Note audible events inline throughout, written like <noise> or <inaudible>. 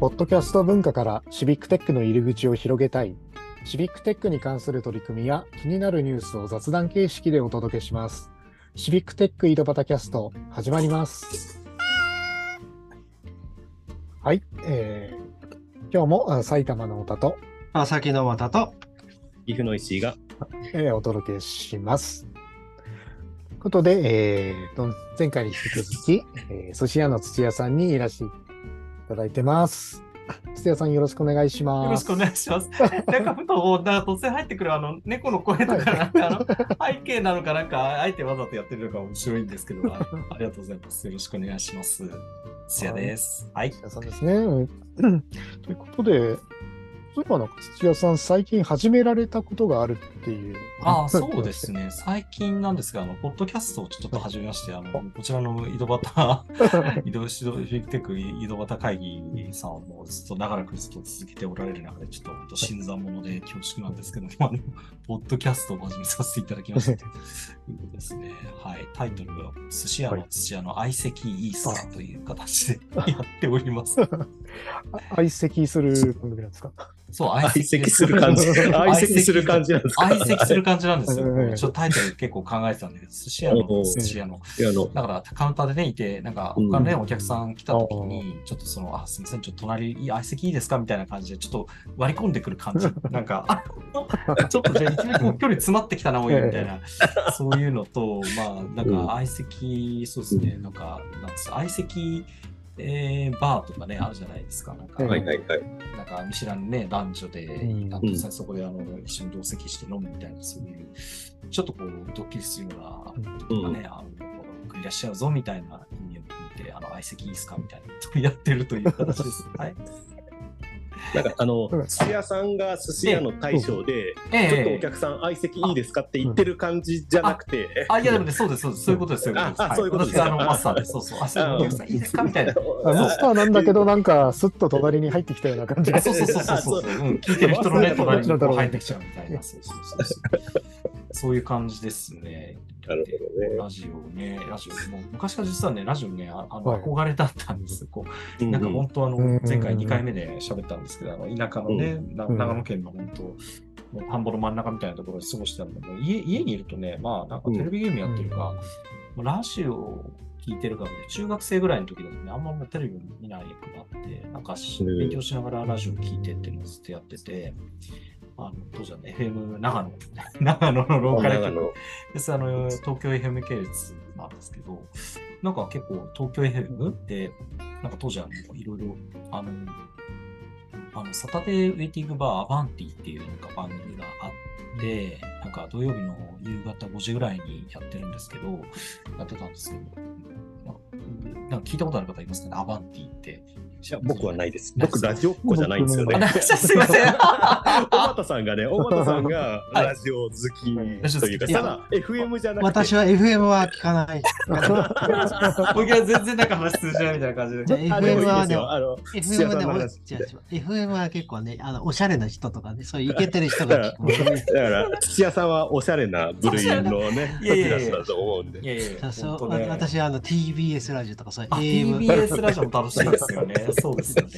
ポッドキャスト文化からシビックテックの入り口を広げたい、シビックテックに関する取り組みや気になるニュースを雑談形式でお届けします。シビックテック井戸端キャスト始まります。はい、えー、今日もあ埼玉の太田と、川崎の又と、岐阜の石井が、えーお届けします。ということで、えーと、前回に引き続き、えー寿司屋の土屋さんにいらしていただいてます。土屋さんよろしくお願いします。よろしくお願いします。<laughs> なんかふと、なんか突然入ってくるあの猫の声とか、なんかあの背景なのか、なんかあえてわざとやってるのか面白いんですけど、あありがとうございます。よろしくお願いします。土屋です。はい。土屋さんですね。うん <clears throat> ということで、えばなんか土屋さん、最近始められたことがあるっていう。ああ、そうですね。最近なんですが、あの、ポッドキャストをちょっと始めまして、あの、こちらの井戸端、井戸、指導、フィクテック井戸端会議さんをもうずっと長らくずっと続けておられる中で、ちょっと本当新参者で恐縮なんですけども、あの、ポッドキャストを始めさせていただきましたということですね。はい。タイトルは、寿司屋の土屋の相席イースターという形でやっております。相席する番組なんですか？そう、相席す。る感じ。相席する感じ。なんですか相席する感じなんですうんよ。ちょっとタイトル結構考えてたんで、寿司屋の寿司屋の。だからカウンターでね、いて、なんか他のね、お客さん来た時に、ちょっとその、あ、すみません、ちょっと隣、相席いいですかみたいな感じで、ちょっと割り込んでくる感じ。<laughs> なんか、あちょっとじゃあ、いきなり距離詰まってきたな、おい、みたいな、そういうのと、まあ、なんうん。か相席、そうですね、なんか、なん相席、えーバーとかね、あるじゃないですか。なんか、はいはいはいはい。なんか見知らぬね、男女で、うんあとさそこであの一緒に同席して飲むみたいな、そういう、ちょっとこう、ドッキリするような、とかね、あの、送り出しちゃうぞみたいな意味を見て、あの、相席いいですかみたいなことをやってるという形です。<laughs> はい。なんかあのうん、寿司屋さんが寿司屋の大将で、えちょっとお客さん相席いいですかって言ってる感じじゃなくて、あ、いやでもね、そうです、そうです、そういうことです、そういうことです。ああそういうことですあの、マスターで、そうそう、あ、そうお客さん。いいですか？みたいな。あマスターなんだけど、なんか、スッと隣に入ってきたような感じ。が。そうそうそうそう。そう、うん、聞いてる人のね、隣にこう入ってきちゃうみたいな、そうそうそうそう。そういう感じですね。なるほどね。ラジオね、ラジオ、もう昔から実はね、ラジオね、ああのはい。憧れだったんです。こううんなんか本当あのうん、前回2回目で喋ったんですけど、あの田舎のね、なうん。長野県の本当、もう田んぼの真ん中みたいなところで過ごしてたんで、もう家家にいるとね、まあなんかテレビゲームやってるか、もうラジオを聞いてるかで、中学生ぐらいの時だとね、あんまもうテレビ見ないくなって、なんか勉強しながらラジオ聞いてっていうのをずっとやってて、あの当時はね、FM 長野、<laughs> 長野のローカル局。です。あの東京 FM 系列なんですけど、なんか結構東京 FM って、なんか当時はいろいろ、あの、あのサタデーウェイティングバーアバンティっていうなんか番組があって、なんか土曜日の夕方5時ぐらいにやってるんですけど、やってたんですけど、まあなんか聞いたことある方いますかね、アバンティって。いや僕はないです。僕、ラジオっ子じゃないんですよあ、ね。な <laughs> すいません。<laughs> 小俣さんがね、大俣さんがラジオ好きというか、ただ FM じゃなくて、私は FM は聞かない。<laughs> 僕は全然なんか話通じないみたいな感じで。FM はね、FM さんはね、俺の話違う違う FM は結構ね、あの、おしゃれな人とかね、そういうイケてる人だかが聞くだから土屋さんはおしゃれな部類のね、いやいやいやクラスだと思うんで私はあの TBS ラジオとかそういう。TBS ラジオも楽しいですよね。そうですよね。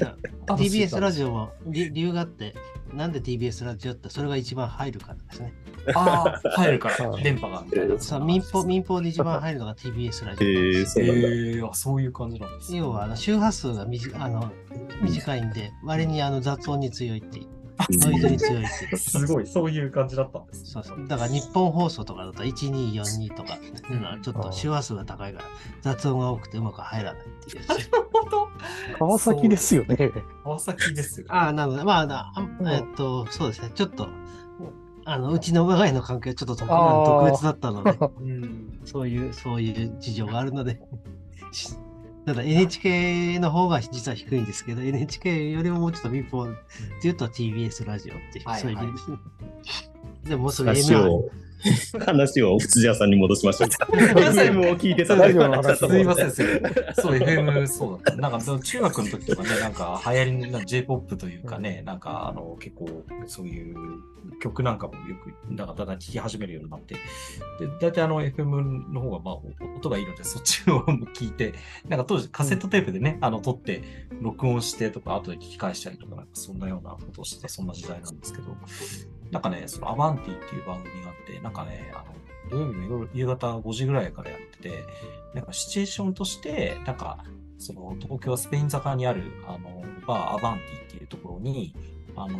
TBS ラオ。ジオも理理由があって、なんで TBS ラジオってそれが一番入るからですね。ああ、入るからは、い電波がみたいな。そう民放民放で一番入るのが TBS ラジオ。えー、そうなんだ。えー、あそういう感じなんですね。要はあの周波数が短あの短いんで、割にあの雑音に強いっていう、ノイズに強いっていう。すごい、そういう感じだったんです。そうそうだから日本放送とかだと1242とか、うんちょっと周波数が高いから雑音が多くてうまく入らないっていう。本当川崎ですよね。川崎ですよ。ああ、なので、まあな、あうんえっと、そうですね、ちょっと、あのうちの我が家の関係はちょっと特別だったので、うん。そういう、そういう事情があるので、しただ NHK の方が実は低いんですけど、NHK よりももうちょっと民放っていうと TBS ラジオっていう、はいそういう意味ですね。<laughs> でももうすぐラジ M1 オ、<laughs> 話を土屋さんに戻しましょう。<laughs> FM を聞いてたラジオの話すいません、すいません。そう、FM、そうだった。なんか、中学の時とかね、なんか、流行りの J-POP というかね、なんか、あの、結構、そういう曲なんかもよく、なんか、だんだん聴き始めるようになって、で、大体あの、FM の方が、まあ、音がいいので、そっちを聞いて、<laughs> なんか当時カセットテープでね、あの、撮って、録音してとか、後で聞き返したりとか、なんかそんなようなことをしてた、そんな時代なんですけど、なんかね、そのアバンティっていう番組があって、なんかね、あの、土曜日の夕方5時ぐらいからやってて、なんかシチュエーションとして、なんか、その東京スペイン坂にある、あの、バーアバンティっていうところに、あの、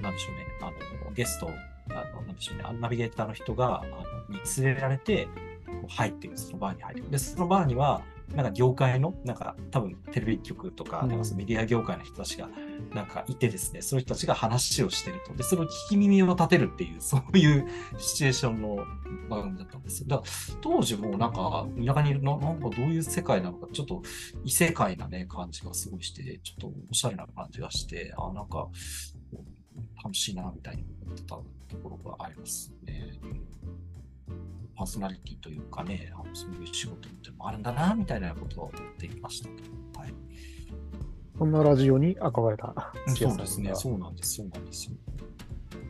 なんでしょうね、あの、ゲスト、あの、なんでしょうね、あナビゲーターの人が、あの、に連れられて、こう入っていく、そのバーに入っていく。で、そのバーには、なんか業界の、なんか多分テレビ局とか、うんなんかメディア業界の人たちが、なんかいてですね、その人たちが話をしてると。で、その聞き耳を立てるっていう、<laughs> そういうシチュエーションの番組だったんですよ。だから当時もなんか、田舎にいるの、なんかどういう世界なのか、ちょっと異世界なね、感じがすごいして、ちょっとおしゃれな感じがして、あ、なんか、楽しいな、みたいに思ってたところがありますね。パーソナリティというかね、あのそういう仕事ってもあるんだな、みたいなことを思っていましたと。はい。そんなラジオに憧れたそうですね、そうなんです、そうなんですよ。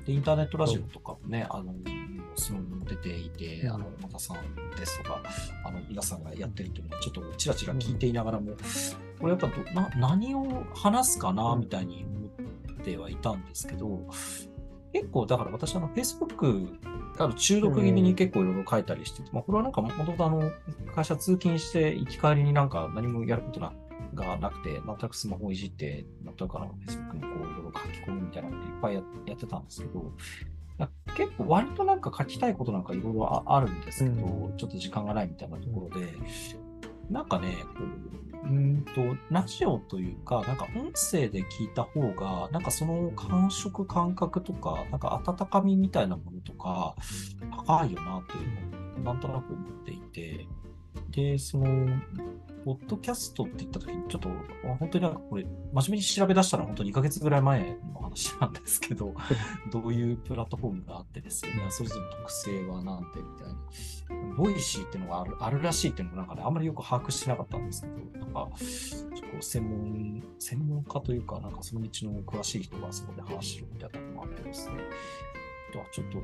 で、インターネットラジオとかもね、あの、その出ていて、うんあの、小田さんですとか、あの、皆さんがやってるっていうのは、ちょっとちらちら聞いていながらも、これやっぱどな、何を話すかな、うんみたいに思ってはいたんですけど、結構、だから私、あの、Facebook、あの中毒気味に結構いろいろ書いたりしてて、まあ、これはなんか、もともとあの、会社通勤して行き帰りになんか何もやることながなくて、なんとなくスマホをいじって、なんとなくあの Facebook にこういろいろ書き込むみたいなのっていっぱいややってたんですけど、な結構割となんか書きたいことなんかいろいろああるんですけど、うちょっと時間がないみたいなところで、なんかね、こうんと、ラジオというか、なんか音声で聞いた方が、なんかその感触、感覚とか、なんか温かみみたいなものとか、高いよなっていうのを、なんとなく思っていて、で、その、ポッドキャストって言ったときに、ちょっと、あ本当になんかこれ、真面目に調べ出したら本当に2ヶ月ぐらい前の話なんですけど、<laughs> どういうプラットフォームがあってですね、それぞれの特性はなんてみたいな。ボイシーっていうのがあるあるらしいっていうのもなんかね、あんまりよく把握してなかったんですけど、なんか、ちょっと専門、専門家というか、なんかその道の詳しい人がそこで話してるみたいなのもあってですね、あとはちょっと、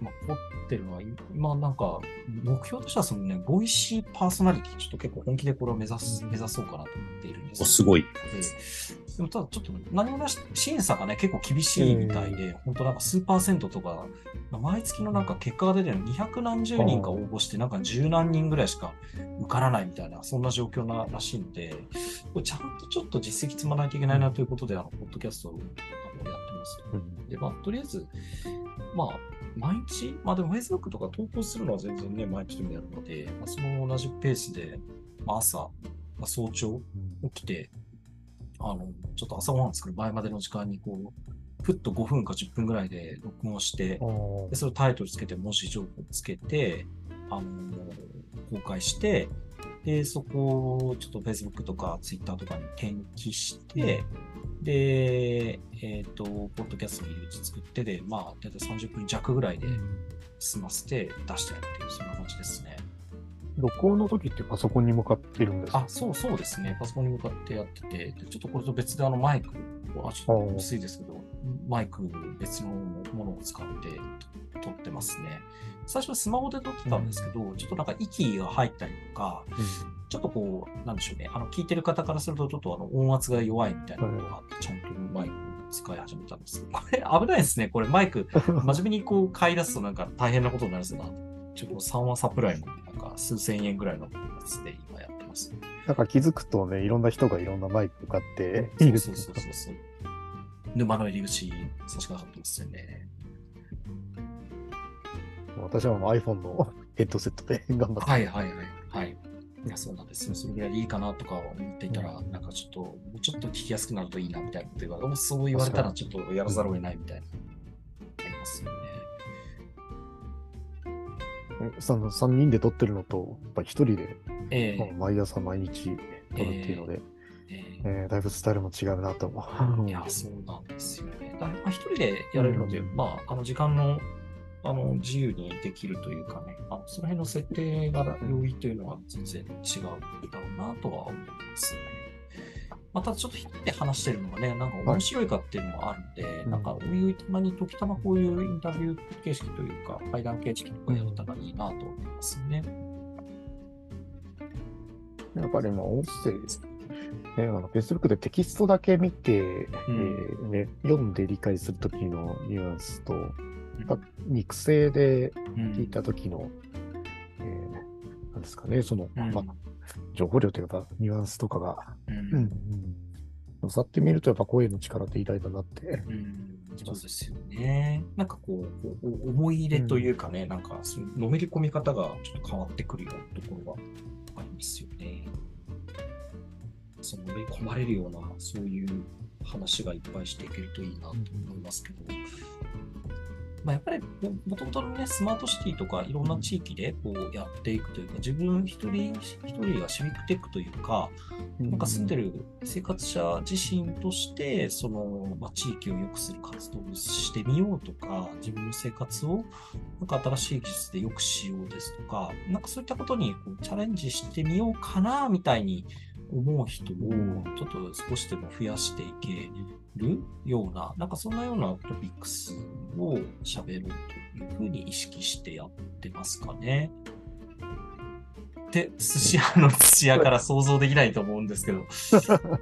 まあ、凝ってるのは、今なんか、目標としてはそのね、ボイシーパーソナリティ、ちょっと結構本気でこれを目指す、目指そうかなと思っているんです。おすごい。ででもただちょっと何もなし、審査がね、結構厳しいみたいで、本当なんか数パーセントとか、まあ毎月のなんか結果が出てるの200何十人か応募して、なんか十何人ぐらいしか受からないみたいな、そんな状況ならしいんで、これちゃんとちょっと実績積まないといけないなということで、あの、ポッドキャストをやってます。うん。で、まあ、とりあえず、まあ、毎日、まあでも Facebook とか投稿するのは全然ね、毎日でもやるので、まあ、その同じペースで、まあ、朝、まあ、早朝起きて、あの、ちょっと朝ごはん作る前までの時間にこう、ふっと5分か10分ぐらいで録音して、おでそれをタイトルつけて、文字情報つけて、あの、公開して、で、そこをちょっと Facebook とか Twitter とかに転記して、で、えっ、と、ポッドキャストの入り口作ってで、まあ、大体30分弱ぐらいで済ませて出してるっていう、そんな感じですね。録音の時ってパソコンに向かってるんですか？あ、そうそうですね。パソコンに向かってやってて、でちょっとこれと別であのマイクを、あ、ちょっと薄いですけど、マイク別のものを使って撮ってますね。最初はスマホで撮ってたんですけど、ちょっとなんか息が入ったりとか、ちょっとこう、なんでしょうね、あの、聞いてる方からすると、ちょっとあの、音圧が弱いみたいなのがあって、ちゃんとマイクを使い始めたんですけど、これ危ないですね。これマイク、真面目にこう買い出すとなんか大変なことになるんですよな。ちょっと3話サプライのなんか数千円ぐらいのやつで今やってます。なんか気づくとね、いろんな人がいろんなマイクを買ってそうそうそうそう。沼の入り口差し掛かってますよね。私は iPhone のヘッドセットで <laughs> 頑張って。はいはいはい。はい。いや、そうなんですよ。それぐらいでいいかなとか思っていたら、なんかちょっと、もうちょっと聞きやすくなるといいなみたいなこと言われて、そう言われたらちょっとやらざるを得ないみたいな。ありますよね。その3人で撮ってるのと、やっぱり1人でええもう毎朝毎日撮るっていうので、えええーだいぶスタイルも違うなと思う。いや、そうなんですよね。だまあ、一人でやれるので、まあ、あの時間のあの自由にできるというかね、あのその辺の設定が容易というのは全然違うだろうなとは思いますね。まあ、ただちょっと一人で話してるのがね、なんか面白いかっていうのもあるんで、うんなんか、おいおいたまに時たまこういうインタビュー形式というか、対談形式とかやったらいいなと思いますね。やっぱりまあ音声、ね、あの Facebook でテキストだけ見て、えーね、読んで理解するときのニュアンスと、あ肉声でうん。聞いたときの、えーなんですかね、その、うん。まあ、情報量というか、ニュアンスとかが、うん。うんうん、さってみると、やっぱ声の力って偉大だなって。うん。そうですよね。なんかこう、思い入れというかね、なんかそののめり込み方がちょっと変わってくるようなところがありますよね。そののめり込まれるような、そういう話がいっぱいしていけるといいなと思いますけど、まあ、やっぱりももともとのね、スマートシティとかいろんな地域でこうやっていくというか、自分一人一人がシビックテックというか、なんか住んでる生活者自身として、その、まあ、地域を良くする活動をしてみようとか、自分の生活をなんか新しい技術で良くしようですとか、なんかそういったことにこうチャレンジしてみようかな、みたいに思う人をちょっと少しでも増やしていけるような、なんかそんなようなトピックスを喋ろうというふうに意識してやってますかね。で、寿司屋の寿司屋から想像できないと思うんですけど、<laughs>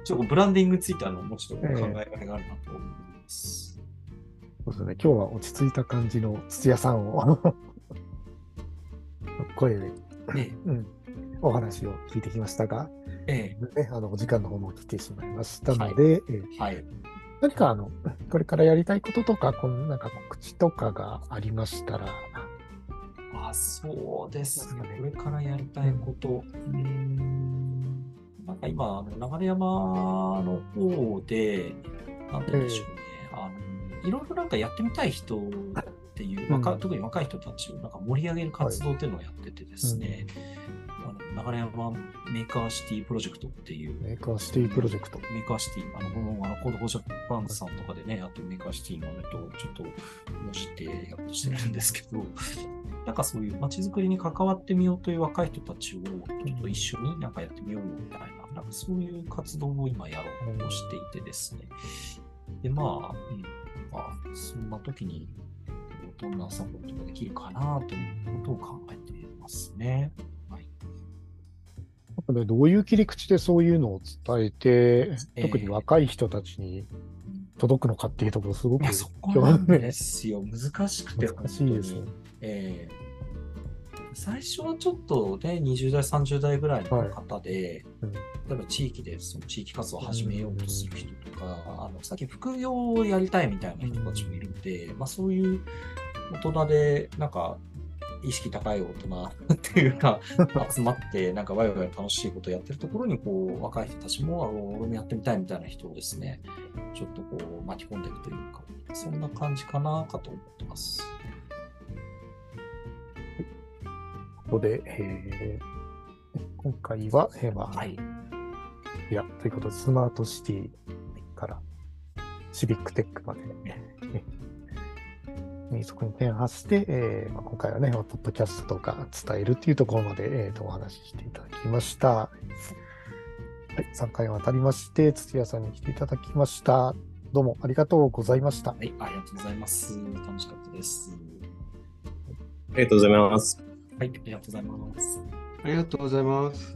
ちょっとブランディングについてあのもうちょっと考えがいがあるなと思います。そうですね、今日は落ち着いた感じの土屋さんを声で、えうん、お話を聞いてきましたが、え、ね、あのお時間の方も来てしまいましたので、えーええ、はい。何かあのこれからやりたいこととか、このなんか告知とかがありましたら、あ、そうですね。これからやりたいこと。うーん。なんか今、流山の方で、なんて言うんでしょうね。あの、いろいろなんかやってみたい人っていう、若うん。特に若い人たちをなんか盛り上げる活動っていうのをやっててですね、流山メーカーシティプロジェクトっていう、メーカーシティプロジェクト。メーカーシティ、あの、この、あの、コードフォージャパンさんとかでね、あとメーカーシティのネとちょっと、文字ってやろうとしてるんですけど、<laughs> なんかそういう街づくりに関わってみようという若い人たちを、ちょっと一緒になんかやってみようよみたいな、なんかそういう活動を今やろうとしていてですね。で、まあ、うん、まあ、そんな時に、どんなサポートができるかなということを考えていますね。どういう切り口でそういうのを伝えて、ええ特に若い人たちに届くのかっていうところ、すごく興なん味ですよ。難しくて、難しいですね本当に。ええ最初はちょっとね、20代、30代ぐらいの方で、うん。例えば地域でその地域活動を始めようとする人とか、あのさっき副業をやりたいみたいな人たちもいるんで、まあそういう大人で、なんか、意識高い大人っていうか、集まって、なんかワイワイ楽しいことやってるところに、こう、若い人たちも、あ俺もやってみたいみたいな人をですね、ちょっとこう、巻き込んでいくというか、そんな感じかなかと思ってます。ここで、えー今回は、えーまあ、はい。いや、ということで、スマートシティからシビックテックまで、ねねそこに点発して、えーまあ、今回はね、ポッドキャストとか伝えるっていうところまで、えーとお話ししていただきました。はい、3回にわたりまして、土屋さんに来ていただきました。どうもありがとうございました。はい、ありがとうございます。楽しかったです。ありがとうございます。はい、ありがとうございます。ありがとうございます。